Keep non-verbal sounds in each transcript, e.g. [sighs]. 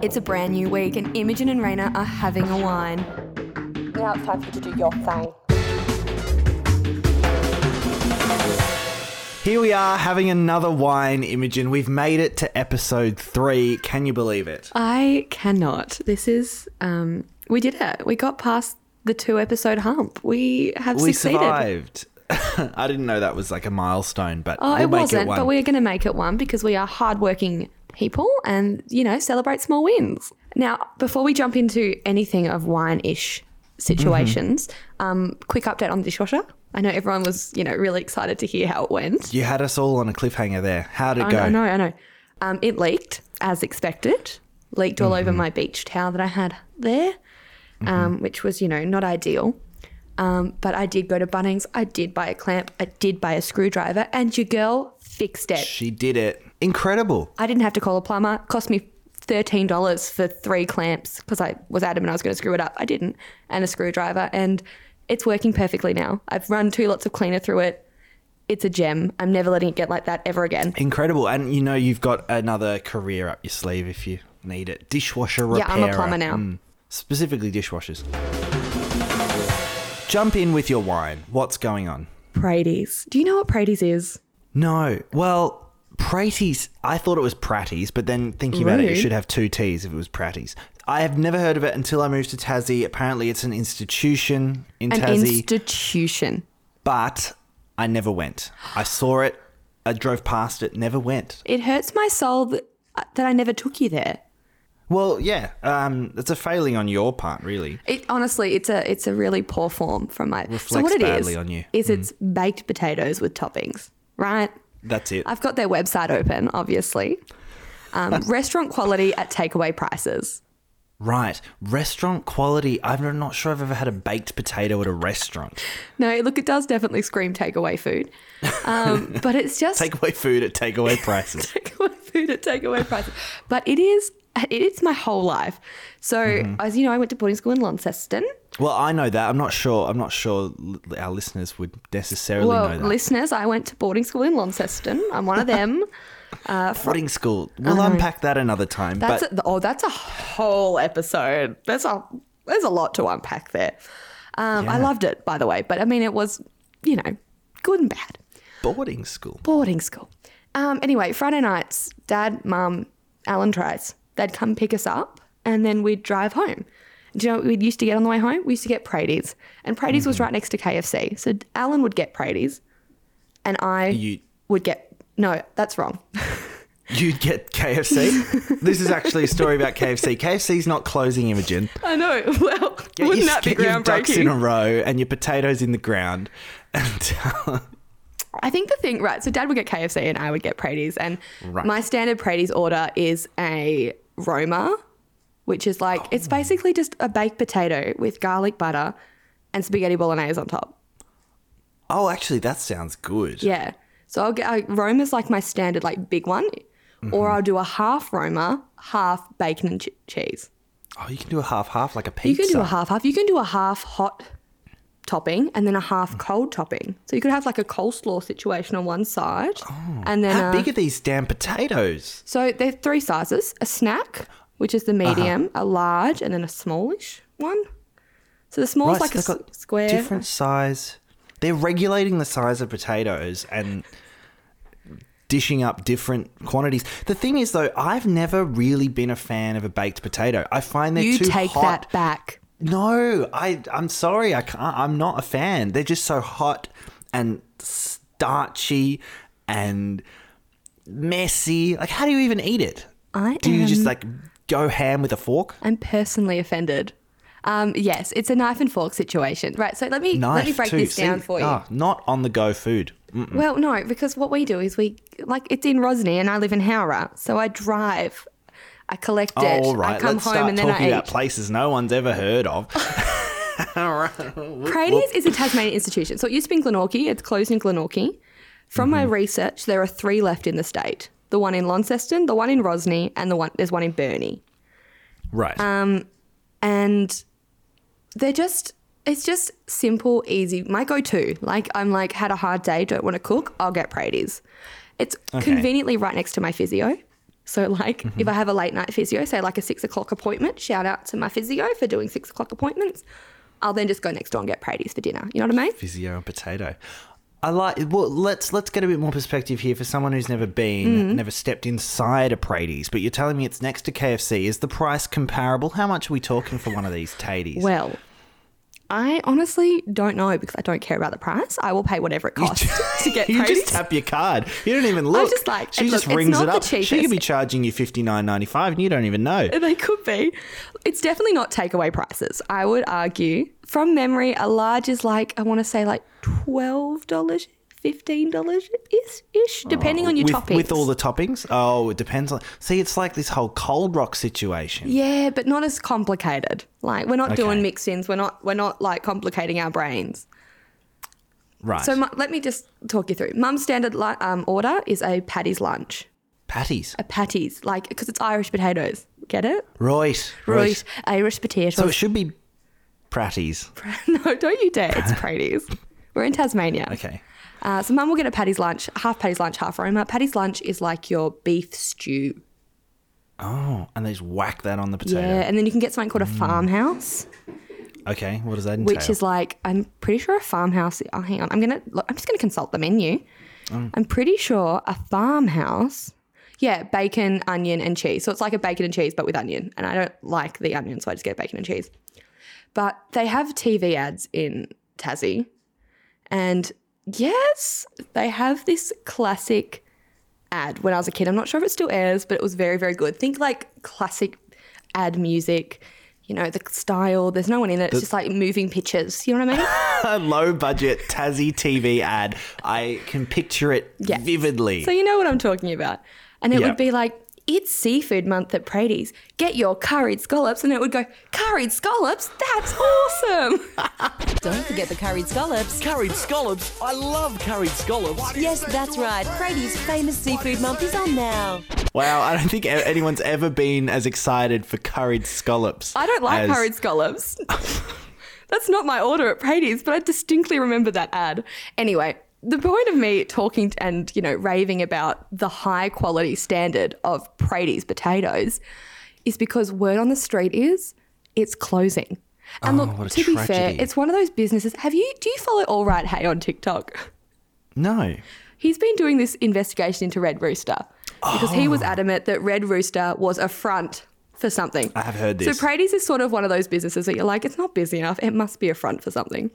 It's a brand new week, and Imogen and Raina are having a wine. Now it's time for you to do your thing. Here we are having another wine, Imogen. We've made it to episode three. Can you believe it? I cannot. This is, um, we did it. We got past the two episode hump. We have We succeeded. survived. [laughs] I didn't know that was like a milestone, but Oh, we'll it make wasn't, it one. but we're going to make it one because we are hardworking people and, you know, celebrate small wins. Now, before we jump into anything of wine ish situations, Mm-hmm. um, quick update on the dishwasher. I know everyone was, you know, really excited to hear how it went. you had us all on a cliffhanger there. How did it I go? I know, I know. Um, it leaked as expected. Leaked all Mm-hmm. over my beach towel that I had there, um, which was, you know, not ideal. Um, but I did go to Bunnings. I did buy a clamp. I did buy a screwdriver, and your girl fixed it. She did it. Incredible. I didn't have to call a plumber. It cost me thirteen dollars for three clamps because I was adamant I was going to screw it up. I didn't, and a screwdriver, and it's working perfectly now. I've run two lots of cleaner through it. It's a gem. I'm never letting it get like that ever again. Incredible. And you know, you've got another career up your sleeve if you need it. Dishwasher repairer. Yeah, I'm a plumber now. Mm. Specifically dishwashers. Jump in with your wine. What's going on? Praties. Do you know what Praties is? No. Well, Praties, I thought it was Pratties, but then thinking about it, it Rude. should have two T's if it was Pratties. I have never heard of it until I moved to Tassie. Apparently, it's an institution in An Tassie, institution. but I never went. I saw it, I drove past it, never went. It hurts my soul that, uh, that I never took you there. Well, yeah, um, it's a failing on your part, really. It honestly, it's a it's a really poor form from my. so Reflects what it is badly on you. Mm. is it's baked potatoes with toppings, right? That's it. I've got their website open, obviously. Um, [laughs] restaurant quality at takeaway prices. Right. Restaurant quality. I'm not sure I've ever had a baked potato at a restaurant. No, look, it does definitely scream takeaway food, um, [laughs] but it's just Takeaway food at takeaway [laughs] prices. takeaway food at takeaway prices. But it is it's my whole life. So Mm-hmm. as you know, I went to boarding school in Launceston. Well, I know that. I'm not sure. I'm not sure our listeners would necessarily Well, know that. listeners, I went to boarding school in Launceston. I'm one of [laughs] them. Boarding school. We'll unpack that another time. That's but a, oh, that's a whole episode. There's a there's a lot to unpack there. Um, I loved it, by the way, but I mean, it was you know good and bad. boarding school. Boarding school. Um, anyway, Friday nights, Dad, Mum, Alan tries. They'd come pick us up, and then we'd drive home. Do you know what we used to get on the way home? We used to get Praties, and Praties was mm-hmm. right next to KFC. So Alan would get Praties, and I You would get no. That's wrong. [laughs] you'd get KFC. this is actually a story about KFC. KFC's not closing, Imogen. I know. [laughs] Well, Get wouldn't your, that be get your ducks in a row and your potatoes in the ground. And uh, I think the thing, right? So Dad would get KFC and I would get Praties, and Right. my standard Praties order is a Roma, which is like Oh. it's basically just a baked potato with garlic butter and spaghetti bolognese on top. oh, actually, that sounds good. Yeah. So I'll get I, Roma's like my standard like big one, Mm-hmm. or I'll do a half Roma, half bacon and ch- cheese. Oh, you can do a half half like a pizza. You can do a half half. You can do a half hot topping and then a half cold topping. So you could have like a coleslaw situation on one side, oh, and then. How a- big are these damn potatoes? So they're three sizes: a snack, which is the Uh-huh. medium, a large, and then a smallish one. So the small is Right, like so a s- square. Different size. They're regulating the size of potatoes and dishing up different quantities. The thing is, though, I've never really been a fan of a baked potato. I find they're You too take that back. No, I I'm sorry, I can't. I'm not a fan. They're just so hot and starchy and messy. Like, how do you even eat it? I Do you just like go ham with a fork? I'm personally offended. Um, yes, it's a knife and fork situation, right? So let me let me break too. this down See? for you. Ah, not on the go food. Mm. Well, no, because what we do is we like it's in Rosny and I live in Howrah, so I drive, I collect it, Oh, all right. I come Let's home start and then talking I about eat. places no one's ever heard of. [laughs] [laughs] all right. Praties is a Tasmanian institution. So it used to be in Glenorchy. It's closed in Glenorchy. From my research, there are three left in the state. The one in Launceston, the one in Rosny, and the one there's one in Burnie. Right. Um, And they're just it's just simple, easy. My go-to. Like I'm like had a hard day, don't want to cook, I'll get Praties. It's Okay. conveniently right next to my physio. So, like, Mm-hmm. if I have a late night physio, say like a six o'clock appointment, shout out to my physio for doing six o'clock appointments. I'll then just go next door and get Praties for dinner. You know what I mean? Physio and potato. I like. Well, let's let's get a bit more perspective here for someone who's never been, Mm. never stepped inside a Praties. But you're telling me it's next to KFC. Is the price comparable? How much are we talking for one of these taties? Well, I honestly don't know because I don't care about the price. I will pay whatever it costs [laughs] to get [laughs] you just tap your card. You don't even look. I just like- she just look, rings it up. She could be charging you fifty nine ninety five, and you don't even know. They could be. It's definitely not takeaway prices. I would argue from memory, a large is like, I want to say like $12, $15 ish, ish depending on your with, toppings. with all the toppings. Oh, it depends on. See, it's like this whole cold rock situation. yeah, but not as complicated. Like we're not doing Okay. mix-ins. We're not. We're not like complicating our brains. Right. So mu- let me just talk you through. Mum's standard li- um, order is a patty's lunch. patties. A patties, like because it's Irish potatoes. Get it? Right. Right. Irish potatoes. So it should be pratties. [laughs] no, don't you dare. It's [laughs] pratties. We're in Tasmania. Okay. Uh, so mum will get a Patty's lunch, half Patty's lunch, half Roma. Patty's lunch is like your beef stew. Oh, and they just whack that on the potato. Yeah, and then you can get something called a farmhouse, Okay. What does that entail? which is like I'm pretty sure a farmhouse. Oh, hang on, I'm gonna. Look, I'm just gonna consult the menu. I'm pretty sure a farmhouse. Yeah, bacon, onion, and cheese. So it's like a bacon and cheese, but with onion. And I don't like the onion, so I just get bacon and cheese. But they have TV ads in Tassie. And yes, they have this classic ad when I was a kid. I'm not sure if it still airs, but it was very, very good. Think like classic ad music, you know, the style. There's no one in it. It's just like moving pictures. You know what I mean? a [laughs] low budget Tassie TV ad. I can picture it Yes. vividly. So you know what I'm talking about. And it Yeah. would be like, it's seafood month at Praties. Get your curried scallops. And it would go, curried scallops? That's awesome. [laughs] Don't forget the curried scallops. Curried scallops. I love curried scallops. Yes, that's right. Praties famous seafood month is on now. wow, I don't think anyone's ever been as excited for curried scallops. I don't like as- curried scallops. [laughs] That's not my order at Praties, but I distinctly remember that ad. Anyway, the point of me talking and, you know, raving about the high quality standard of Praties potatoes is because word on the street is it's closing. And Oh, look, to be fair, it's one of those businesses. Have you do you follow All Right Hay on TikTok? No. He's been doing this investigation into Red Rooster because he Oh. was adamant that Red Rooster was a front for something. I have heard this. So Praties is sort of one of those businesses that you're like, it's not busy enough. It must be a front for something.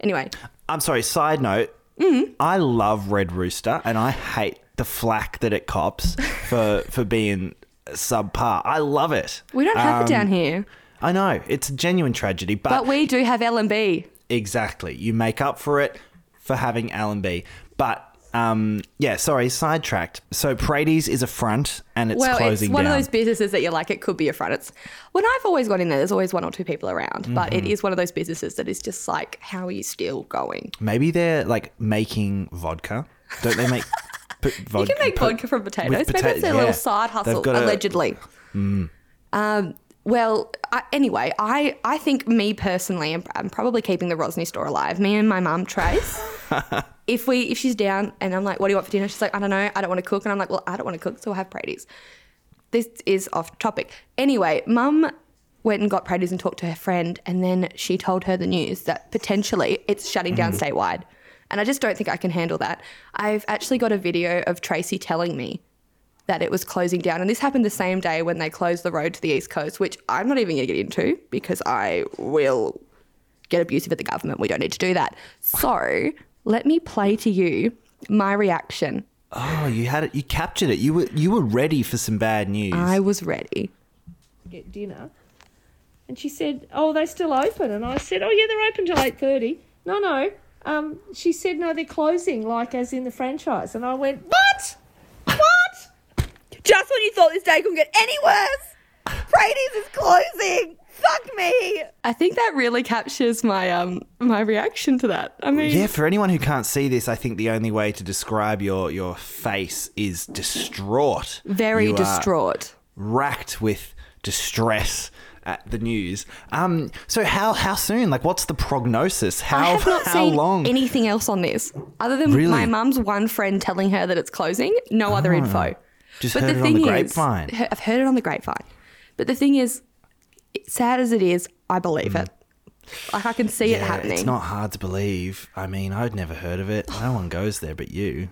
Anyway, I'm sorry, side note. Mm-hmm. I love Red Rooster and I hate the flack that it cops [laughs] for for being subpar. I love it. we don't have it down here, I know, it's a genuine tragedy, but, but we do have L and B. exactly. You make up for it for having L and B. But um, yeah, sorry, sidetracked. So Praties is a front and it's Well, it's one down. of those businesses that you're like, it could be a front. It's when I've always gone in there, there's always one or two people around, but Mm-hmm. it is one of those businesses that is just like, how are you still going? Maybe they're like making vodka. Don't they make [laughs] put vod- You can make vodka from potatoes. with Maybe it's their yeah. little side hustle, got a- Mm. allegedly. Um, well, I, anyway, I, I think me personally, I'm, I'm probably keeping the Rosny store alive. Me and my mum, Trace. [laughs] if we if she's down and I'm like, what do you want for dinner? She's like, I don't know, I don't want to cook, and I'm like, well, I don't want to cook, so we'll have Praties. This is off topic. Anyway, mum went and got Praties and talked to her friend, and then she told her the news that potentially it's shutting down mm-hmm. statewide. And I just don't think I can handle that. I've actually got a video of Tracy telling me that it was closing down. And this happened the same day when they closed the road to the East Coast, which I'm not even going to get into because I will get abusive at the government. We don't need to do that. So let me play to you my reaction. Oh, you had it. You captured it. You were you were ready for some bad news. I was ready. To get dinner. And she said, "Oh, they're still open." And I said, "Oh, yeah, they're open till eight thirty. No, no." Um, she said, "No, they're closing, like as in the franchise." And I went, "What? What?" Just when you thought this day couldn't get any worse, Praties is closing. Fuck me. I think that really captures my um my reaction to that. I mean, yeah, for anyone who can't see this, I think the only way to describe your your face is distraught. very You are distraught. racked with distress at the news. Um, so how how soon? Like, what's the prognosis? How I have not how seen long? anything else on this other than Really? my mum's one friend telling her that it's closing. No other Ah. info. Just But heard the it on the thing is- I've heard it on the grapevine. But the thing is, sad as it is, I believe it. Like I can see it Mm. Happening. It's not hard to believe. I mean, I'd never heard of it. [sighs] No one goes there but you.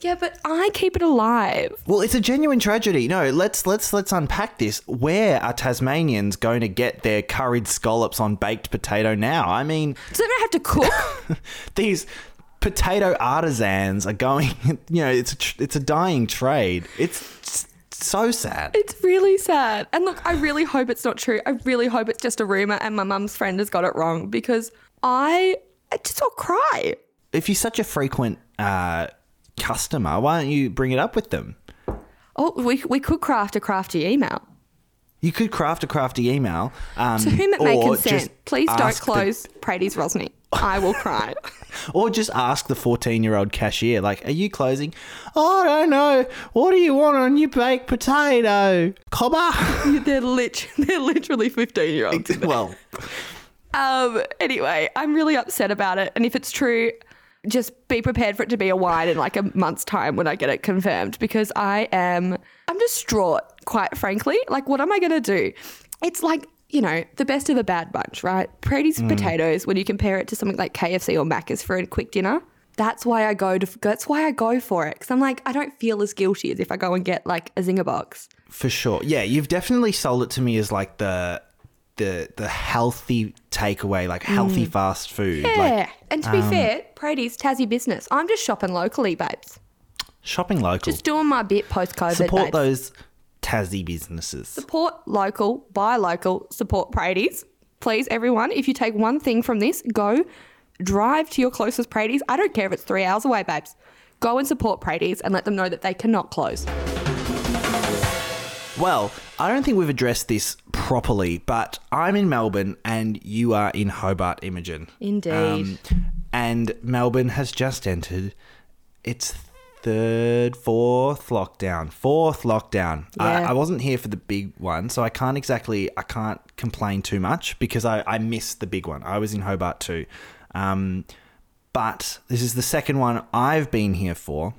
Yeah, but I keep it alive. Well, it's a genuine tragedy. No, let's let's let's unpack this. Where are Tasmanians going to get their curried scallops on baked potato now? I mean, So they have to cook. [laughs] these potato artisans are going. [laughs] You know, it's a, it's a dying trade. It's so sad. it's really sad. And look, I really hope it's not true. I really hope it's just a rumor and my mum's friend has got it wrong because I, I just will cry. If you're such a frequent uh, customer, why don't you bring it up with them? Oh, we, we could craft a crafty email. You could craft a crafty email. Um, To whom it may consent, please don't ask the- close Praties Rosny. [laughs] I will cry. [laughs] or just ask the 14 year old cashier, like, are you closing? Oh, I don't know. What do you want on your baked potato? Cobber? [laughs] they're, lit- they're literally 15 year olds. well, Um, anyway, I'm really upset about it. And if it's true, just be prepared for it to be a wine in like a month's time when I get it confirmed because I am, I'm distraught, quite frankly. Like, what am I going to do? It's like, you know, the best of a bad bunch, right? Praties mm. potatoes, when you compare it to something like KFC or Macca's for a quick dinner. That's why I go to. That's why I go for it because I'm like I don't feel as guilty as if I go and get like a zinger box. for sure. Yeah, you've definitely sold it to me as like the. The, the healthy takeaway, like healthy mm. fast food, Yeah, like and to be um, fair, Praties Tassie business. I'm just shopping locally, babes. shopping local. Just doing my bit post COVID. Support those Tassie businesses. Support local, buy local, support Praties. Please, everyone, if you take one thing from this, go drive to your closest Praties. I don't care if it's three hours away, babes. Go and support Praties and let them know that they cannot close. Well, I don't think we've addressed this properly, but I'm in Melbourne and you are in Hobart, Imogen. Indeed. Um, and Melbourne has just entered its third, fourth lockdown. Fourth lockdown. I, Yeah. I wasn't here for the big one, so I can't exactly, I can't complain too much because I, I missed the big one. I was in Hobart too. Um, but this is the second one I've been here for.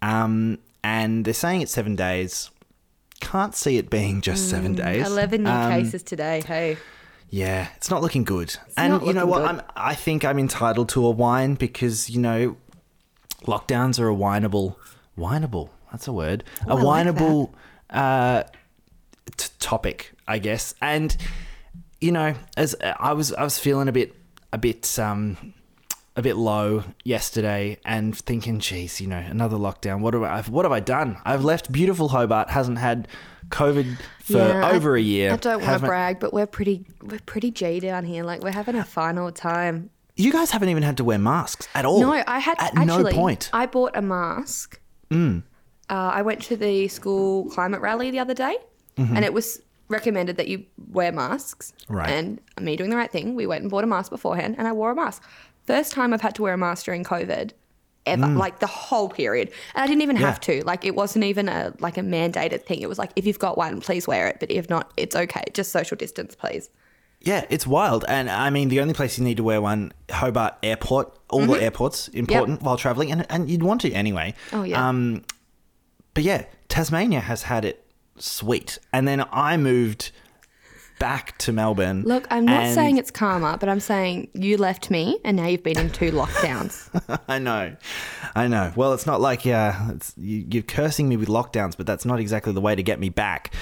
Um, and they're saying it's seven days. Can't see it being just seven days. 11 new Um, cases today. Hey. yeah, it's not looking good. and not you know what? good. I'm, I think I'm entitled to a wine because you know, lockdowns are a wineable, wineable. That's a word. a Oh, I like uh, t- topic, I guess. And you know, as I was, I was feeling a bit, a bit, um, a bit low yesterday, and thinking, geez, you know, another lockdown. What have I? What have I done? I've left beautiful Hobart. Hasn't had COVID for Yeah, over a year. I don't want to brag, but we're pretty we're pretty G down here. Like we're having a fine old time. You guys haven't even had to wear masks at all. No, I had at actually. no point. I bought a mask. Mm. Uh, I went to the school climate rally the other day, mm-hmm. and it was recommended that you wear masks. Right. And me doing the right thing, we went and bought a mask beforehand, and I wore a mask. First time I've had to wear a mask during COVID, ever, mm. like the whole period, and I didn't even have to. Like it wasn't even a like a mandated thing. It was like if you've got one, please wear it, but if not, it's okay. Just social distance, please. Yeah, it's wild. And I mean, the only place you need to wear one, Hobart Airport, all Mm-hmm. the airports, important while traveling, and, and you'd want to anyway. Oh, yeah. Um, but yeah, Tasmania has had it sweet. And then I moved back to Melbourne. Look, I'm not and- saying it's karma, but I'm saying you left me, and now you've been in two lockdowns. [laughs] I know, I know. Well, it's not like yeah, it's, you, you're cursing me with lockdowns, but that's not exactly the way to get me back.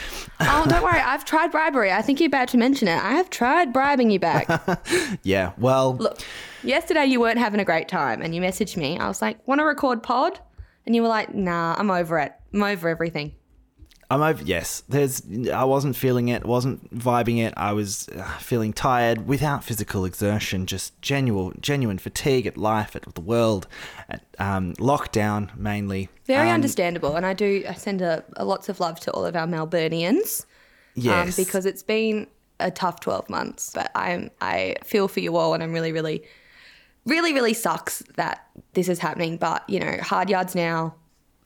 Oh, don't worry. [laughs] I've tried bribery. I think you're about to mention it. I have tried bribing you back. [laughs] Yeah, well, Look, yesterday you weren't having a great time and you messaged me. I was like, want to record pod? And you were like, nah, I'm over it. I'm over everything. I'm over. Yes, there's. I wasn't feeling it. Wasn't vibing it. I was uh, feeling tired without physical exertion. Just genuine, genuine fatigue at life, at the world, at um, lockdown mainly. Very Um, understandable. And I do, I send a, a lots of love to all of our Melburnians. Yes, Um, because it's been a tough 12 months. But I'm, I feel for you all and I'm really, really, really, really sucks that this is happening. But, you know, hard yards now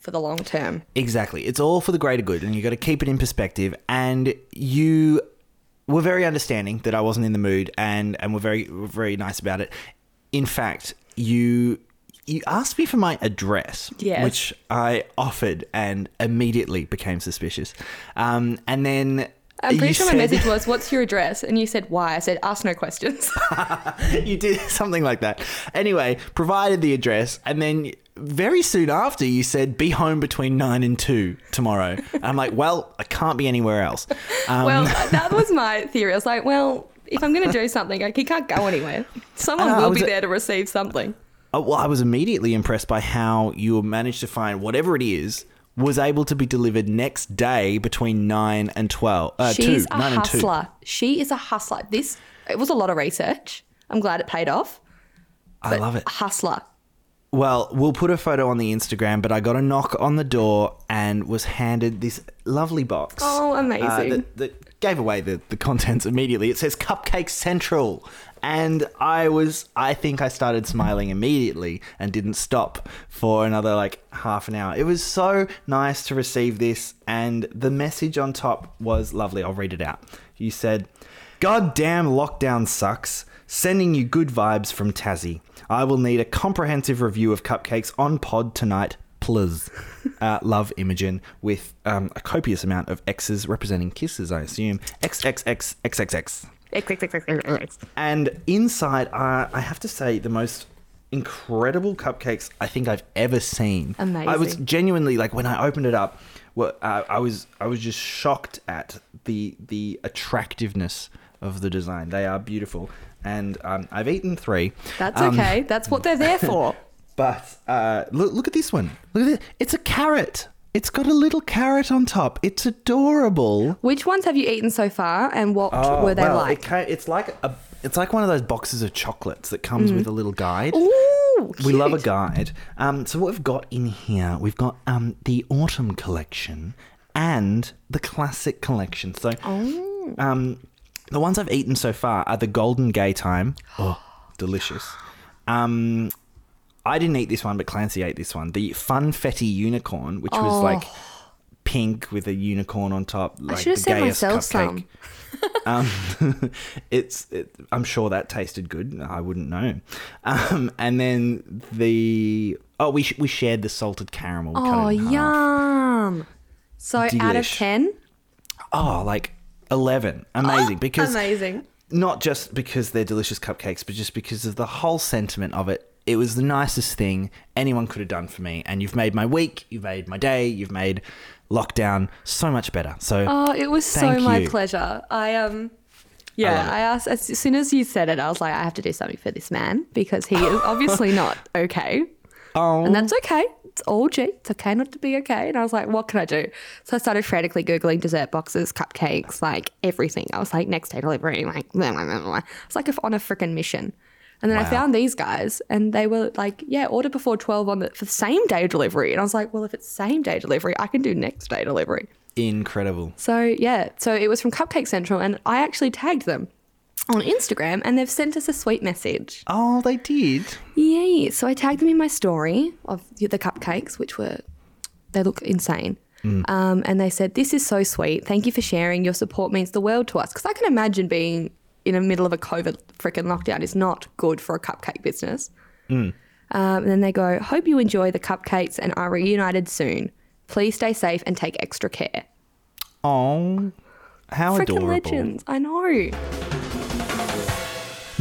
for the long term. Exactly. It's all for the greater good, and you got to keep it in perspective. And you were very understanding that I wasn't in the mood, and and were very very nice about it. In fact, you you asked me for my address, Yes. which I offered and immediately became suspicious. Um, and then I'm pretty you sure my said- message was, [laughs] "What's your address?" And you said, "Why?" I said, "Ask no questions." [laughs] you did [laughs] something like that. Anyway, provided the address, and then very soon after, you said, "Be home between nine and two tomorrow." I'm like, "Well, I can't be anywhere else." Um, well, [laughs] that was my theory. I was like, "Well, if I'm going to do something, like, he can't go anywhere. Someone know, will be a- there to receive something." Uh, well, I was immediately impressed by how you managed to find whatever it is was able to be delivered next day between nine and twelve. Uh, She's two, a nine and two. hustler. She is a hustler. This it was a lot of research. I'm glad it paid off. I love it. Hustler. Well, we'll put a photo on the Instagram, but I got a knock on the door and was handed this lovely box. Oh, amazing. uh, that, that gave away the, the contents immediately. It says Cupcake Central. And I was, I think I started smiling immediately and didn't stop for another like half an hour. It was so nice to receive this. And the message on top was lovely. I'll read it out. You said, God damn lockdown sucks. Sending you good vibes from Tassie. I will need a comprehensive review of cupcakes on pod tonight, please. [laughs] Uh, love Imogen with um, a copious amount of X's representing kisses, I assume. XXXXXX. And inside, uh, I have to say, the most incredible cupcakes I think I've ever seen. Amazing. I was genuinely like when I opened it up. Well, uh, I was I was just shocked at the the attractiveness of the design. They are beautiful, and um, I've eaten three. That's Um, okay. That's what they're there for. [laughs] But uh, look, look at this one. Look at it. It's a carrot. It's got a little carrot on top. It's adorable. Which ones have you eaten so far, and what Oh, were they well, like? It it's like a, it's like one of those boxes of chocolates that comes with a little guide. Mm. Ooh, We love a guide. Um, so what we've got in here, we've got um, the autumn collection and the classic collection. So Oh. um, the ones I've eaten so far are the golden gay time. [gasps] Oh, delicious. Um, I didn't eat this one, but Clancy ate this one. The funfetti unicorn, which was like pink with a unicorn on top. Like should have the sent gayest myself cupcake. [laughs] um, [laughs] it's it, I'm sure that tasted good. I wouldn't know. Um, and then the oh we sh- we shared the salted caramel. We cut Oh, in half. yum. So out of Delish. 10? Oh, like eleven. Amazing [gasps] because Amazing. not just because they're delicious cupcakes, but just because of the whole sentiment of it. It was the nicest thing anyone could have done for me, and you've made my week, you've made my day, you've made lockdown so much better. So Oh, it was so Thank my pleasure. I um yeah, it. I, asked as soon as you said it, I was like, I have to do something for this man because he is obviously [laughs] not okay. Oh, And that's okay. It's all G. It's okay not to be okay. And I was like, what can I do? So I started frantically Googling dessert boxes, cupcakes, like everything. I was like, next day delivery, like, blah, blah, blah, blah. It's like if on a freaking mission. And then I found these guys and they were like, yeah, order before 12 on the for the same day delivery. And I was like, well, if it's same day delivery, I can do next day delivery. incredible. So yeah, so it was from Cupcake Central and I actually tagged them on Instagram and they've sent us a sweet message. Oh, they did. Yay. So I tagged them in my story of the cupcakes, which were, they look insane. Um, and they said, This is so sweet. Thank you for sharing. Your support means the world to us. Because I can imagine being in the middle of a COVID freaking lockdown is not good for a cupcake business. Um, and then they go, Hope you enjoy the cupcakes and are reunited soon. Please stay safe and take extra care. Oh, how Freaking adorable. legends. I know.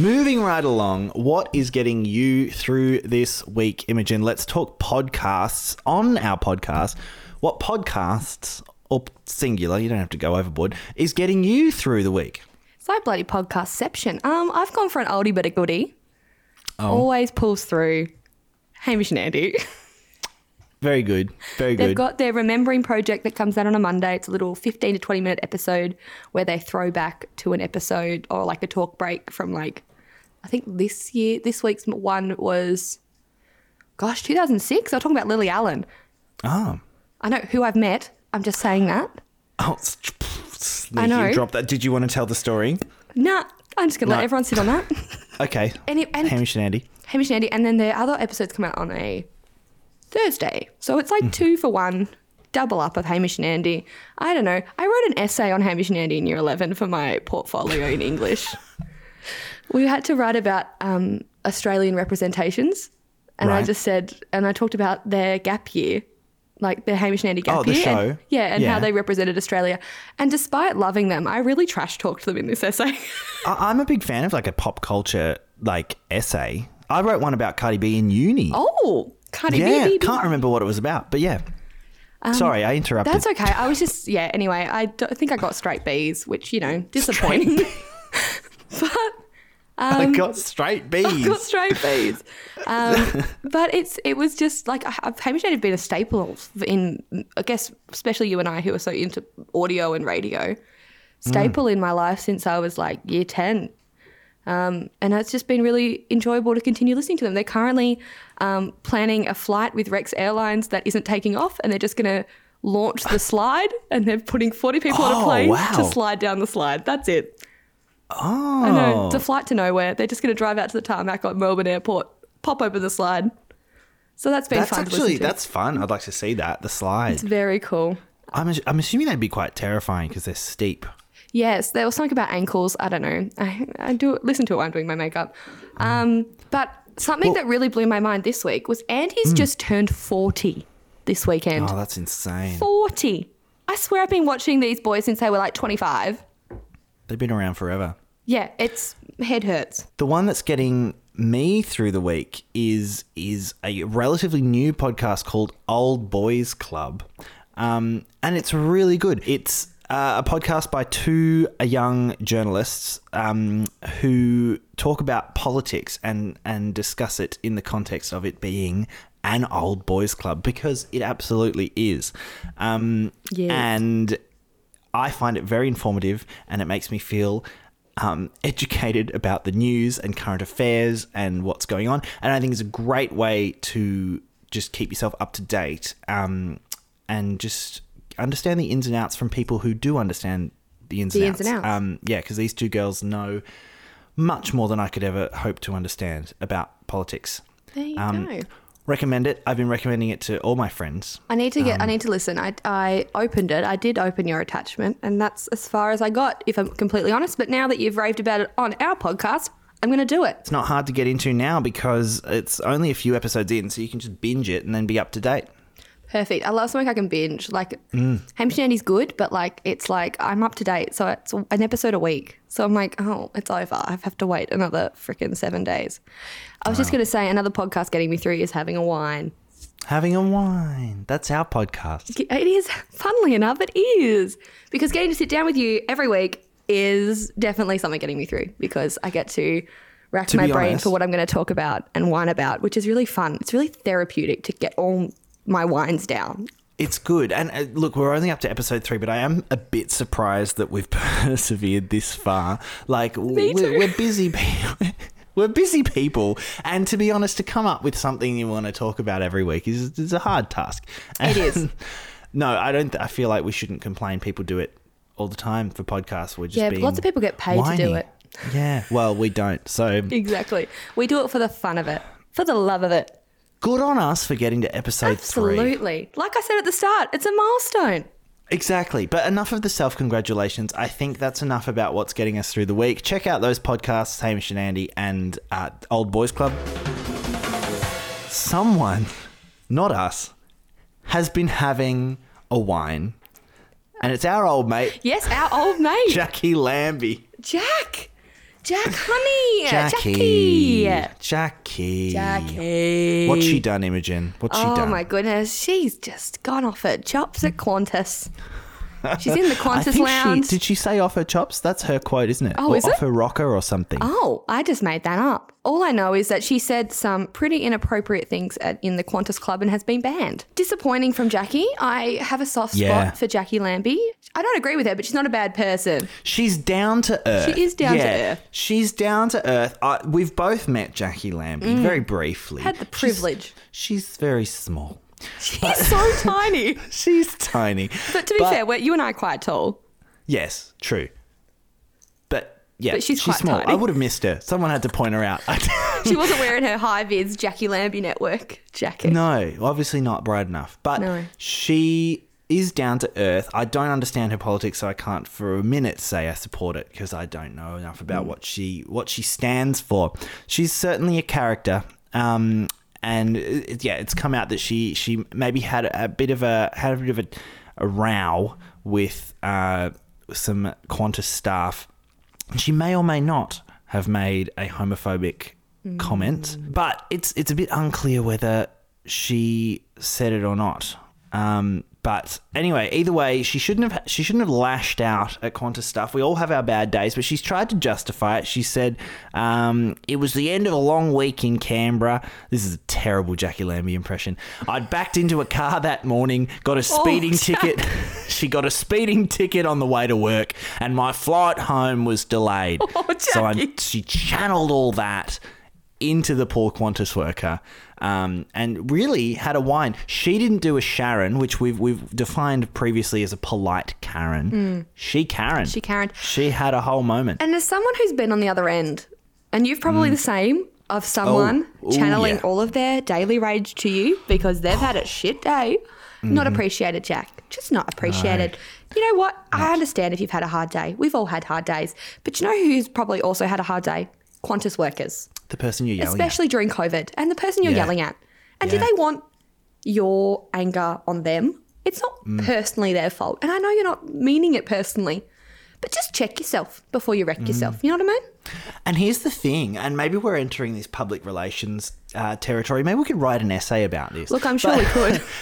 Moving right along, what is getting you through this week, Imogen? Let's talk podcasts. On our podcast, what podcasts, or singular, you don't have to go overboard, is getting you through the week? It's like bloody podcastception. Um, I've gone for an oldie but a goodie. Oh. Always pulls through Hamish and Andy. Very good. Very good. They've got their Remembering project that comes out on a Monday. It's a little 15 to 20 minute episode where they throw back to an episode or like a talk break from like, I think this year, this week's one was, gosh, 2006. They're talking about Lily Allen. oh. I know who I've met. I'm just saying that. Oh, sneaky. I know. Drop that. Did you want to tell the story? Nah, I'm just going to No. let everyone sit on that. [laughs] Okay. And it- and- Hamish and Andy. Hamish and Andy. And then their other episodes come out on a Thursday. So it's Mm-hmm. like two for one, double up of Hamish and Andy. I don't know. I wrote an essay on Hamish and Andy in year 11 for my portfolio in English. [laughs] we had to write about um, Australian representations and I just said, and I talked about their gap year, like their Hamish and Andy gap Oh, the year, show. and, yeah, and Yeah. how they represented Australia. And despite loving them, I really trash talked them in this essay. [laughs] I- I'm a big fan of like a pop culture like essay. I wrote one about Cardi B in uni. oh, Cardi yeah, B, can't remember what it was about, but yeah. Sorry, I interrupted. Um, That's okay. I was just yeah. Anyway, I don't think I got straight B's, which you know disappointing. [laughs] but [laughs] I got straight B's. I got straight B's. Um, [laughs] but it's it was just like Hamish have been a staple in I guess especially you and I who are so into audio and radio, staple Mm. in my life since I was like year ten. Um, and it's just been really enjoyable to continue listening to them. They're currently um, planning a flight with Rex Airlines that isn't taking off, and they're just going to launch the [laughs] slide, and they're putting 40 people on Oh, a plane wow. to slide down the slide. That's it. Oh, I know. It's a flight to nowhere. They're just going to drive out to the tarmac at Melbourne Airport, pop open the slide. So that's been that's fun actually that's fun. I'd like to see that the slide. It's very cool. I'm I'm assuming they'd be quite terrifying because they're steep. Yes, there was something about ankles. I don't know. I, I do listen to it while I'm doing my makeup. Um, but something that really blew my mind this week was Andy's just turned 40 this weekend. Oh, that's insane. 40. I swear I've been watching these boys since they were like 25. They've been around forever. Yeah, it's head hurts. The one that's getting me through the week is is a relatively new podcast called Old Boys Club, um, and it's really good. It's uh, a podcast by two uh, young journalists um, who talk about politics and and discuss it in the context of it being an old boys club because it absolutely is. Um, Yes. And I find it very informative and it makes me feel um, [laughs] educated about the news and current affairs and what's going on. And I think it's a great way to just keep yourself up to date um, and just understand the ins and outs from people who do understand the ins The and ins outs. and outs. Um, yeah, because these two girls know much more than I could ever hope to understand about politics. There you Um, go. Recommend it. I've been recommending it to all my friends. I need to get. I Um, need to listen. I, I opened it. I did open your attachment, and that's as far as I got, if I'm completely honest. But now that you've raved about it on our podcast, I'm going to do it. It's not hard to get into now because it's only a few episodes in, so you can just binge it and then be up to date. Perfect. I love something I can binge. Like Mm. Hamish and Andy's good, but like it's like I'm up to date, so it's an episode a week. So I'm like, oh, it's over. I have to wait another freaking seven days. I was just going to say another podcast getting me through is having a wine. Having a wine. That's our podcast. It is, [laughs] funnily enough, it is. Because getting to sit down with you every week is definitely something getting me through because I get to rack To my brain honest- for what I'm going to talk about and whine about, which is really fun. It's really therapeutic to get all my wines down. It's good. And uh, look, we're only up to episode three, but I am a bit surprised that we've [laughs] persevered this far. Like, we're, we're busy people. [laughs] We're busy people, and to be honest, to come up with something you want to talk about every week is, is a hard task. It is. [laughs] No, I don't. I feel like we shouldn't complain. People do it all the time for podcasts. We're just Yeah, being lots of people get paid to do it. Yeah, well, we don't. So Exactly. We do it for the fun of it, for the love of it. Good on us for getting to episode three. Absolutely. Like I said at the start, it's a milestone. Exactly. But enough of the self congratulations. I think that's enough about what's getting us through the week. Check out those podcasts, Hamish and Andy and uh, Old Boys Club. Someone, not us, has been having a wine. And it's our old mate, Yes, our old mate, Jacqui Lambie. Jack. Jack, honey. Jacqui. Jacqui. Jacqui. Jacqui. What's she done, Imogen? What's she Oh done? Oh my goodness, she's just gone off her chops at Qantas. [laughs] She's in the Qantas lounge. she did she say off her chops? That's her quote, isn't it? Oh, or is off it? her rocker or something. Oh, I just made that up. All I know is that she said some pretty inappropriate things at, in the Qantas Club and has been banned. Disappointing from Jacqui. I have a soft spot Yeah. for Jacqui Lambie. I don't agree with her, but she's not a bad person. She's down to earth. She is down to earth. She's down to earth. I, we've both met Jacqui Lambie very briefly. Mm. Had the She's- privilege. She's, very small. She's so tiny. [laughs] She's tiny. But to be fair, we're, you and I are quite tall. yes, true. But yeah, But she's quite small. tiny. I would have missed her. Someone had to point her out. [laughs] She wasn't wearing her high vis Jacqui Lambie network jacket. no, obviously not bright enough. But No. she is down to earth. I don't understand her politics, so I can't for a minute say I support it because I don't know enough about Mm. what she what she stands for. She's certainly a character, um, and it, yeah, it's come out that she she maybe had a bit of a had a bit of a, a row with uh, some Qantas staff. She may or may not have made a homophobic comment, but it's it's a bit unclear whether she said it or not. Um, but anyway, either way, she shouldn't have she shouldn't have lashed out at Qantas stuff. We all have our bad days, but she's tried to justify it. She said um, it was the end of a long week in Canberra. This is a terrible Jacqui Lambie impression. I'd backed into a car that morning, got a speeding Jack. [laughs] ticket. [laughs] she got a speeding ticket on the way to work, and my flight home was delayed. [laughs] Oh, so I'm, she channeled all that into the poor Qantas worker, um, and really had a wine. She didn't do a Sharon, which we've we've defined previously as a polite Karen. She Karen. She Karen. She had a whole moment. And as someone who's been on the other end, and you've probably the same of someone Oh, ooh, channeling yeah. all of their daily rage to you because they've had a shit day. Not Mm-hmm. appreciated, Jack. Just not appreciated. You know what? I understand if you've had a hard day. We've all had hard days. But you know who's probably also had a hard day? Qantas workers, the person you're yelling especially during COVID, and the person you're Yeah. yelling at. And Yeah. do they want your anger on them? It's not Mm. personally their fault. And I know you're not meaning it personally, but just check yourself before you Mm. wreck yourself. You know what I mean? And here's the thing, and maybe we're entering this public relations uh, territory. Maybe we could write an essay about this. Look, I'm sure we could. [laughs]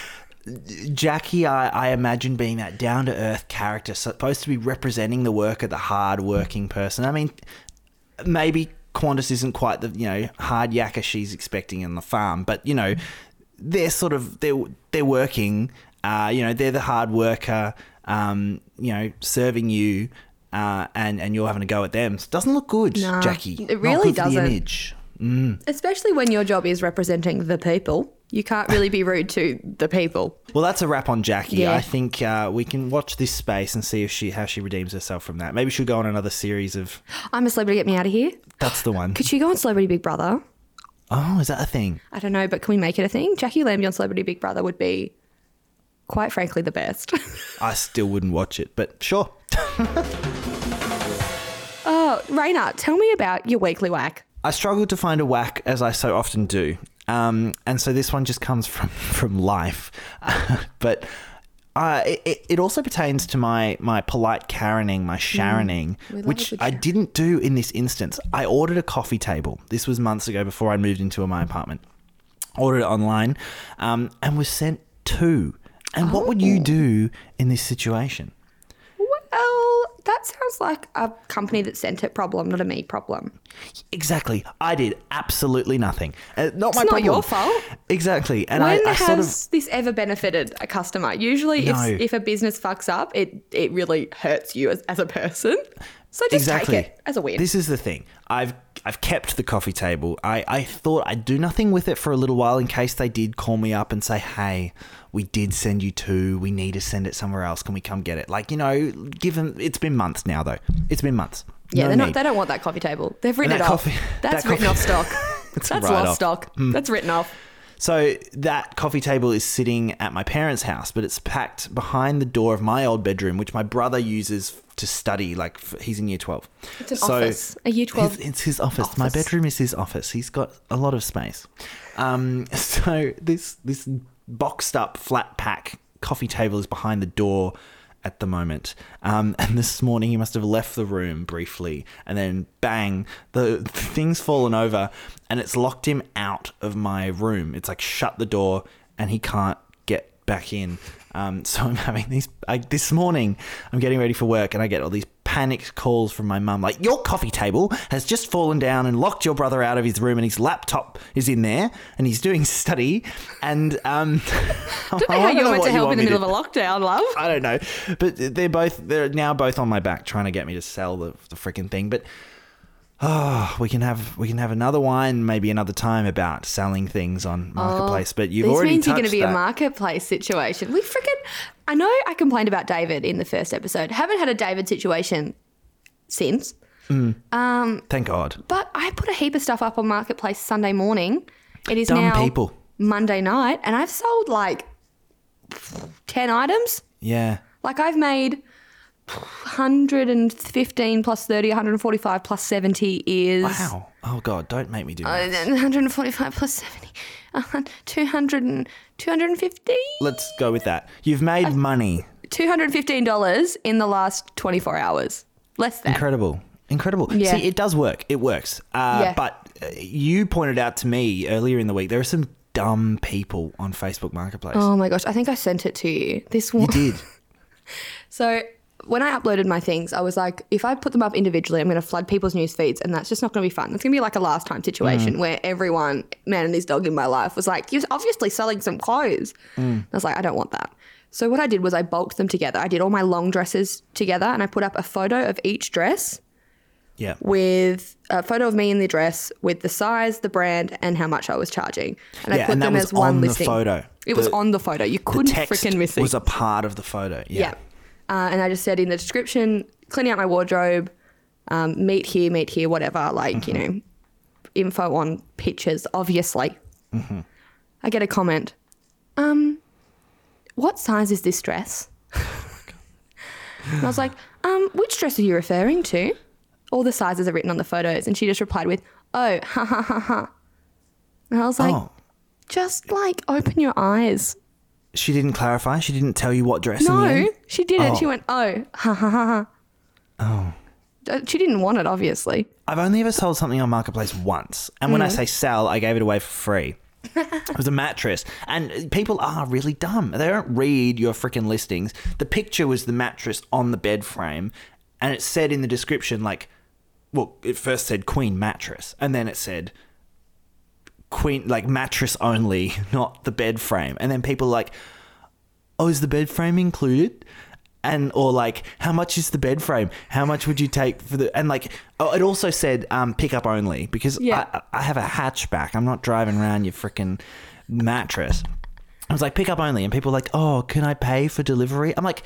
Jacqui, I, I imagine being that down to earth character, supposed to be representing the worker, the hard working person. I mean, maybe Qantas isn't quite the you know hard yakka she's expecting in the farm, but you know they're sort of they're they're working. Uh, you know, they're the hard worker. Um, you know, serving you, uh, and and you're having a go at them. It doesn't look good, Nah, Jacqui. it really doesn't. Image. Especially when your job is representing the people. You can't really be rude to the people. Well, that's a wrap on Jacqui. Yeah. I think uh, we can watch this space and see if she how she redeems herself from that. Maybe she'll go on another series of. I'm a celebrity, get me out of here. That's the one. Could she go on Celebrity Big Brother? Oh, is that a thing? I don't know, but can we make it a thing? Jacqui Lambie on Celebrity Big Brother would be, quite frankly, the best. [laughs] I still wouldn't watch it, but sure. [laughs] oh, Raina, tell me about your weekly whack. I struggled to find a whack as I so often do, um, and so this one just comes from [laughs] from life, [laughs] but. Uh, it- it, also pertains to my, my polite Karening, my Sharoning, we love a which I didn't do in this instance. I ordered a coffee table. This was months ago before I moved into my apartment. Ordered it online um, and was sent two. And what would Oh. you do in this situation? That sounds like a company that sent it problem, not a me problem. Exactly. I did absolutely nothing. Uh, not my not problem. your fault. Exactly. And when I, I has sort of. this ever benefited a customer? Usually, No. if, if a business fucks up, it, it really hurts you as, as a person. So just exactly. take it as a win. This is the thing. I've I've kept the coffee table. I, I thought I'd do nothing with it for a little while in case they did call me up and say, "Hey, we did send you two. We need to send it somewhere else. Can we come get it?" Like you know, given it's been months now though. It's been months. yeah, No they're not, need. they don't want that coffee table. They've written it off. coffee- That's that written coffee- off stock. [laughs] That's write-off. lost stock. That's written off. So that coffee table is sitting at my parents' house, but it's packed behind the door of my old bedroom, which my brother uses to study. Like f- he's in year twelve. It's an office, a year 12 His, it's his office. My bedroom is his office. He's got a lot of space. Um, [laughs] so this this boxed up flat pack coffee table is behind the door at the moment. Um, [laughs] and this morning he must have left the room briefly, and then bang, the, the thing's fallen over, and it's locked him out of my room. It's like shut the door, and he can't get back in. Um, [laughs] so I'm having these. I, this morning, I'm getting ready for work, and I get all these panicked calls from my mum, like your coffee table has just fallen down and locked your brother out of his room, and his laptop is in there, and he's doing [laughs] study. And um, [laughs] Don't know how you went to help in the middle of of a lockdown, love. I don't know, but they're both they're now both on my back trying to get me to sell the the freaking thing. But oh, we can have we can have another wine maybe another time about selling things on marketplace. but you've this already means you're going to be a marketplace situation. We freaking. I know I complained about David in the first episode. Haven't had a David situation since. Um, Thank God. But I put a heap of stuff up on Marketplace Sunday morning. It is Dumb now people. Monday night, and I've sold like 10 items. Yeah. Like I've made 115 plus 30, 145 plus 70 is. Wow. Oh God, don't make me do Uh, that. then 145 plus 70. Uh, 200 and, 250? Let's go with that. You've made money. $215 in the last 24 hours. Less than. Incredible. Incredible. Yeah. See, it does work. It works. Uh, Yeah. But uh, you pointed out to me earlier in the week there are some dumb people on Facebook Marketplace. Oh my gosh, I think I sent it to you. This one. You did. [laughs] So when I uploaded my things, I was like, if I put them up individually, I'm going to flood people's news feeds, and that's just not going to be fun. It's going to be like a last time situation Mm. where everyone, man and his dog in my life, was like, you're obviously selling some clothes. Mm. I was like, I don't want that. So what I did was I bulked them together. I did all my long dresses together, and I put up a photo of each dress Yeah. with a photo of me in the dress with the size, the brand, and how much I was charging. And Yeah, I put and them as one on the listing. photo. It was on the photo. You couldn't freaking miss it. It was a part of the photo. Yeah. Yeah. Uh, and I just said in the description, cleaning out my wardrobe, um, meet here, meet here, whatever, like, you know, info on pictures, obviously. I get a comment. Um, what size is this dress? [laughs] and I was like, um, which dress are you referring to? All the sizes are written on the photos. And she just replied with, oh, ha ha ha ha. And I was like, oh, just like open your eyes. She didn't clarify. She didn't tell you what dress. No, she didn't. She Oh. went, oh, ha ha ha ha. Oh. She didn't want it, obviously. I've only ever sold something on Marketplace once. And Mm. when I say sell, I gave it away for free. [laughs] it was a mattress. And people are really dumb. They don't read your freaking listings. The picture was the mattress on the bed frame. And it said in the description, like, well, it first said Queen mattress. And then it said Queen, like mattress only, [laughs] not the bed frame. And then people like, oh, is the bed frame included? And or like, how much is the bed frame? How much would you take for the? And like, oh, it also said um, pickup only because Yeah. I, I have a hatchback. I'm not driving around your freaking mattress. I was like, pick up only, and people were like, oh, can I pay for delivery? I'm like,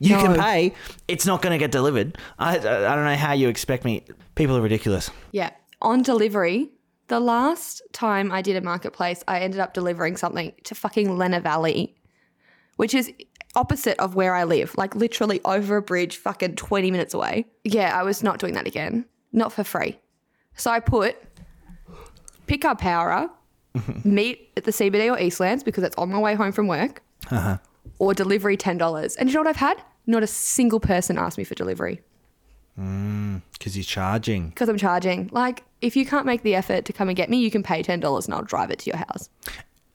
you can pay. It's not going to get delivered. I I don't know how you expect me. People are ridiculous. Yeah. On delivery, the last time I did a marketplace, I ended up delivering something to fucking Lenah Valley, which is opposite of where I live, like literally over a bridge, fucking 20 minutes away. Yeah, I was not doing that again. Not for free. So I put pick up Howrah, [laughs] meet at the CBD or Eastlands because it's on my way home from work, uh-huh. or delivery $10. And you know what I've had? Not a single person asked me for delivery Because you're charging. because I'm charging. Like, if you can't make the effort to come and get me, you can pay ten dollars and I'll drive it to your house.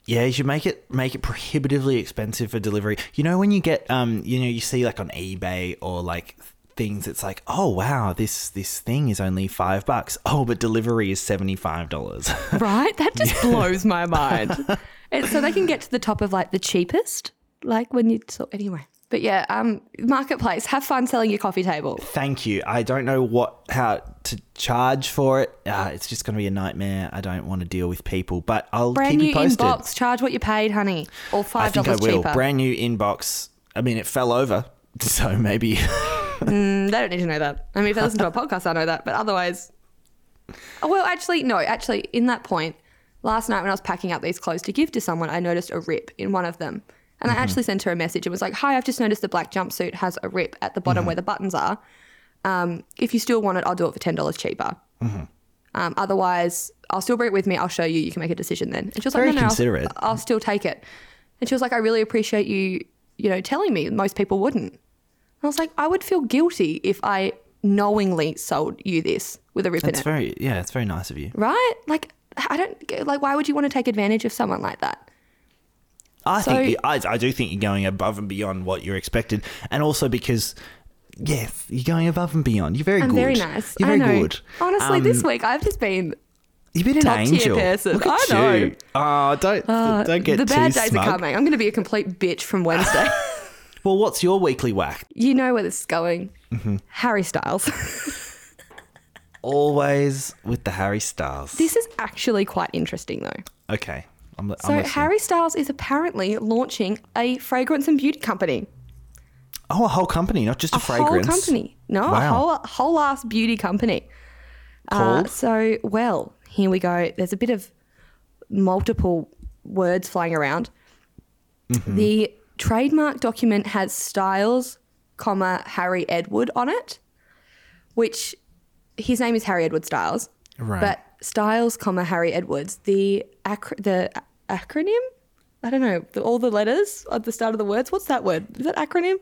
Yeah, you should make it make it prohibitively expensive for delivery. You know when you get um, you know, you see like on eBay or like things, it's like, oh wow, this this thing is only five bucks. Oh, but delivery is seventy five dollars. [laughs] Right? That just blows my mind. [laughs] And so they can get to the top of like the cheapest, like when you so anyway. But yeah, um, marketplace. Have fun selling your coffee table. Thank you. I don't know what how to charge for it. Uh, it's just going to be a nightmare. I don't want to deal with people, but I'll Brand keep new you posted. inbox. Charge what you paid, honey, or I five think I dollars will. cheaper. Brand new inbox. I mean, it fell over, [laughs] so maybe. Mm, they don't need to know that. I mean, if they listen to a [laughs] podcast, I know that. But otherwise, oh, well, actually, no. Actually, in that point, last night when I was packing up these clothes to give to someone, I noticed a rip in one of them, and I actually sent her a message. It was like, "Hi, I've just noticed the black jumpsuit has a rip at the bottom where the buttons are. Um, if you still want it, I'll do it for ten dollars cheaper. Um, otherwise, I'll still bring it with me. I'll show you. You can make a decision then." And she was Very like, "No, no, I'll- considerate. I'll still take it." And she was like, "I really appreciate you, you know, telling me. Most people wouldn't." I was like, I would feel guilty if I knowingly sold you this with a rip That's in it. It's very yeah. It's very nice of you. right? Like, I don't like. Why would you want to take advantage of someone like that? I So- think I, I do think you're going above and beyond what you're expected, and also because yes, you're going above and beyond. You're very I'm good. very nice. You're I very know. good. Honestly, this Um, week I've just been. You've been an top tier angel. person. Look at I know. you. Oh, don't don't get the bad days smug. are coming. I'm going to be a complete bitch from Wednesday. [laughs] [laughs] Well, what's your weekly whack? you know where this is going. Mm-hmm. Harry Styles. [laughs] Always with the Harry Styles. this is actually quite interesting though. okay, I'm, I'm So listening. Harry Styles is apparently launching a fragrance and beauty company. Oh, a whole company, not just a, a fragrance. whole company. No, a Wow. whole whole ass beauty company. Uh, so, well, here we go. There's a bit of multiple words flying around. Mm-hmm. The trademark document has Styles comma Harry Edward on it, which his name is Harry Edward Styles. Right. But Styles, comma Harry Edwards, the acr- the acronym. I don't know the, all the letters at the start of the words. What's that word? Is that acronym?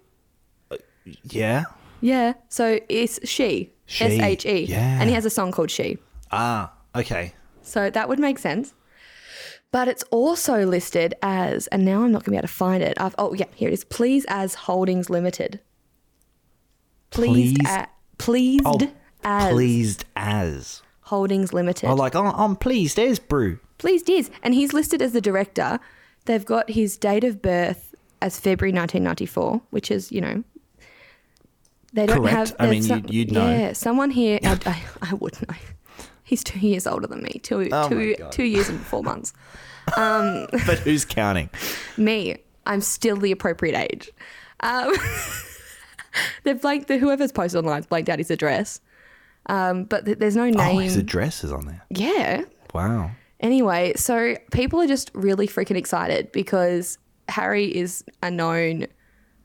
Yeah. Yeah. So it's she. She, S H E. yeah. And he has a song called She. Ah, okay. So that would make sense. But it's also listed as, and now I'm not going to be able to find it. I've, oh, yeah, here it is. Please as Holdings Limited. Pleased, Please- at, pleased Oh, as pleased as. Holdings Limited. Oh, like, oh, I'm pleased as brew. Pleased is. And he's listed as the director. They've got his date of birth as February 1994, which is, you know, they don't Correct. have. I mean, there's you'd- you'd know. Yeah, someone here. I, I, I would know. He's two years older than me. Two, Oh two, two years and four months. [laughs] But who's counting? Me, I'm still the appropriate age. Um, [laughs] they've blanked the whoever's posted online blanked out his address. Um, but th- there's no name. Oh, his address is on there. yeah. Wow. Anyway, so people are just really freaking excited because Harry is a known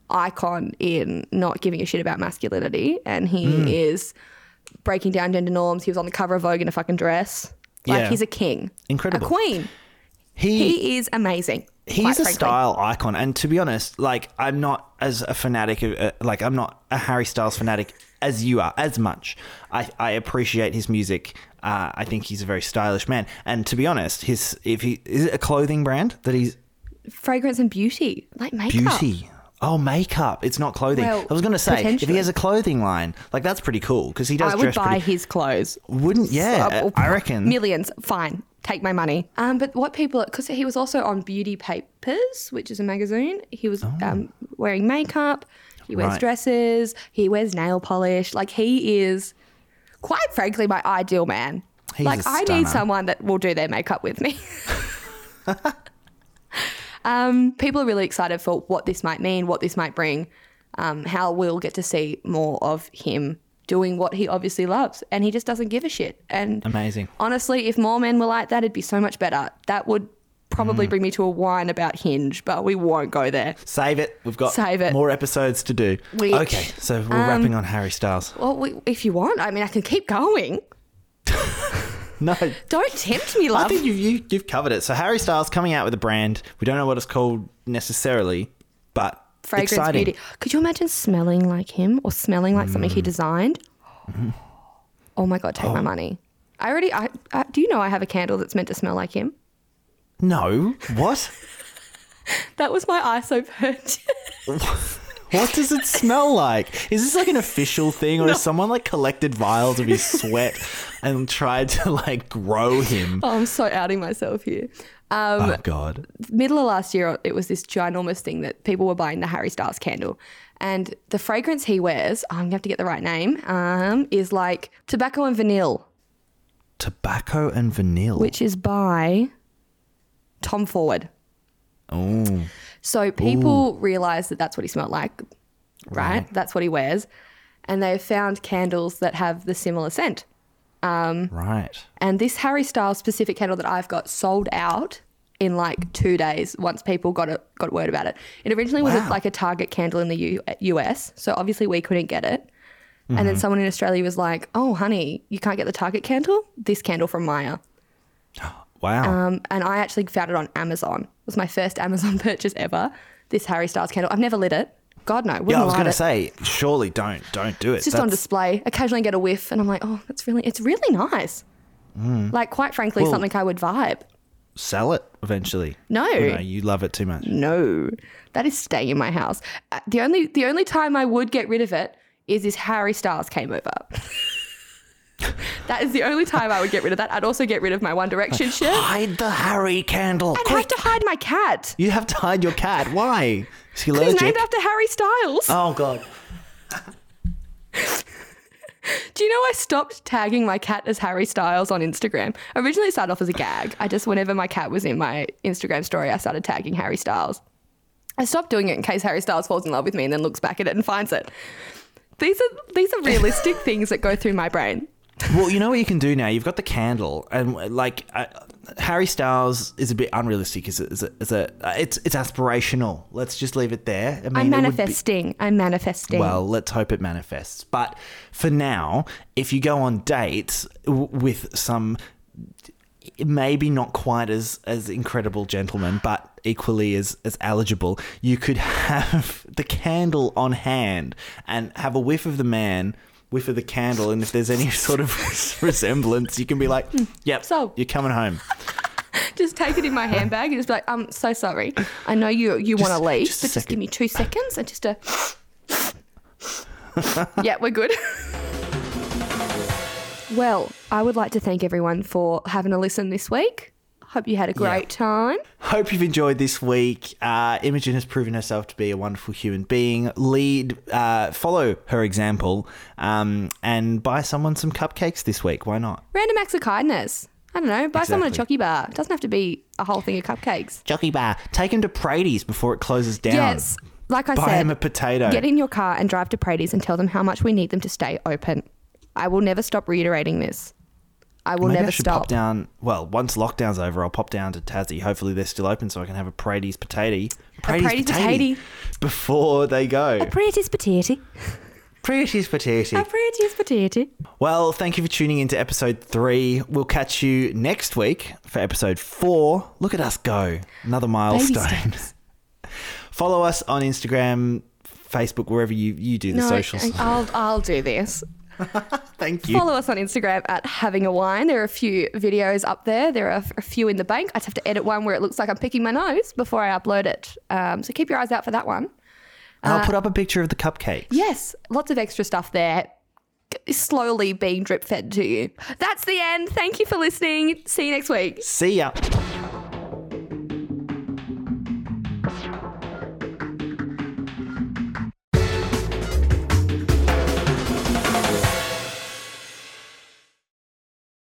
icon in not giving a shit about masculinity and he Hmm. is breaking down gender norms. He was on the cover of Vogue in a fucking dress. Like Yeah. he's a king. Incredible. A queen. He, He is amazing. he's a style icon, and to be honest, like I'm not as a fanatic of, uh, like I'm not a Harry Styles fanatic as you are, as much. I, I appreciate his music. Uh, I think he's a very stylish man, and to be honest, his if he is it a clothing brand that he's Fragrance and beauty. Like makeup. beauty. Oh, makeup. It's not clothing. Well, I was going to say if he has a clothing line, like that's pretty cool because he does I would buy pretty. his clothes. Wouldn't yeah? Uh, I reckon. millions. Fine, take my money. Um, but what people because he was also on Beauty Papers, which is a magazine. He was um, wearing makeup. He wears. Right. dresses. He wears nail polish. Like he is, quite frankly, my ideal man. He's like I need someone that will do their makeup with me. [laughs] um, people are really excited for what this might mean, what this might bring, um, how we'll get to see more of him doing what he obviously loves, and he just doesn't give a shit. And Amazing. honestly, if more men were like that, it'd be so much better. That would probably Mm. bring me to a whine about Hinge, but we won't go there. Save it. We've got Save it. more episodes to do. Which, okay, so we're um, wrapping on Harry Styles. Well, we, if you want, I mean, I can keep going. [laughs] No, Don't tempt me, love. I think you, you you've covered it. So Harry Styles coming out with a brand. We don't know what it's called necessarily, but Fragrance exciting. beauty. Could you imagine smelling like him or smelling like something Mm. he designed? Oh my god, take my money. I already. I, I do you know I have a candle that's meant to smell like him? No, what? [laughs] That was my ISO purchase. [laughs] What does it smell like? Is this like an official thing, or has someone like collected vials of his sweat and tried to like grow him? oh, I'm so outing myself here. Um, oh God! middle of last year, it was this ginormous thing that people were buying the Harry Styles candle. And the fragrance he wears, I'm going to have to get the right name, um, is like tobacco and vanilla, Tobacco and vanilla. which is by Tom Ford. oh, So people realize that that's what he smelled like, right? That's what he wears. And they've found candles that have the similar scent. right. And this Harry Styles specific candle that I've got sold out in like two days once people got it, got word about it. It originally was like a Target candle in the U- US, so obviously we couldn't get it. And Mm-hmm. then someone in Australia was like, "Oh, honey, you can't get the Target candle. This candle from Myer." [gasps] [gasps] Wow. Um, and I actually found it on Amazon. It was my first Amazon [laughs] purchase ever. This Harry Styles candle. I've never lit it. God no. Yeah, I was going to say, surely don't don't do it. It's just on display. Occasionally get a whiff, and I'm like, oh, that's really, it's really nice. Like, quite frankly, Mm. Well- something I would vibe. Sell it eventually. No. You, know, you love it too much. No, that is staying in my house. Uh, The only, the only time I would get rid of it is if Harry Styles came over. [laughs] [laughs] that is the only time I would get rid of that. I'd also get rid of my One Direction shirt. Hide the Harry candle. I'd have to hide my cat. You have to hide your cat. Why? Is he He's named after Harry Styles. oh God. [laughs] Do you know I stopped tagging my cat as Harry Styles on Instagram? Originally it started off as a gag. I just whenever my cat was in my Instagram story, I started tagging Harry Styles. I stopped doing it in case Harry Styles falls in love with me and then looks back at it and finds it. These are these are realistic [laughs] things that go through my brain. Well, you know what you can do now. You've got the candle, and like uh, Harry Styles is a bit unrealistic. Is a, is a, is a uh, it's it's aspirational. Let's just leave it there. I mean, I'm it would be- manifesting. I'm manifesting. well, let's hope it manifests. But for now, if you go on dates w- with some maybe not quite as as incredible gentlemen, but equally as as eligible, you could [laughs] have the candle on hand and have a whiff of the man. Whiff of the candle, and if there's any [laughs] sort of [laughs] resemblance, you can be like, hmm, "Yep, So- you're coming home." [laughs] just take it in my handbag and just be like, I'm so sorry. I know you you want to leave, just but just give me two seconds and just a. yeah, we're good. well, I would like to thank everyone for having a listen this week. Hope you had a great time. Hope you've enjoyed this week. Uh, Imogen has proven herself to be a wonderful human being. Lead, uh, follow her example, um, and buy someone some cupcakes this week. Why not? Random acts of kindness. I don't know. Buy someone a Exactly. chocky bar. It doesn't have to be a whole thing of cupcakes. Jockey bar. Take him to Praties before it closes down. Yes. Like I Buy said, buy him a potato. get in your car and drive to Praties and tell them how much we need them to stay open. I will never stop reiterating this. I will Maybe never I should stop. pop down. Well, once lockdown's over, I'll pop down to Tassie. Hopefully, they're still open, so I can have a Praties potato. Praties potato. before they go. A Praties potato. Praties potato. A Praties potato. Well, thank you for tuning into episode three. We'll catch you next week for episode four. Look at us go. Another milestone. [laughs] Follow us on Instagram, Facebook, wherever you, you do the No, socials. I- I'll I'll do this. [laughs] Thank you. Follow us on Instagram at having a wine. There are a few videos up there. There are a few in the bank. I just have to edit one where it looks like I'm picking my nose before I upload it. Um, so keep your eyes out for that one. And Uh, I'll put up a picture of the cupcakes. Yes, lots of extra stuff there. Slowly being drip fed to you. That's the end. Thank you for listening. See you next week. See ya.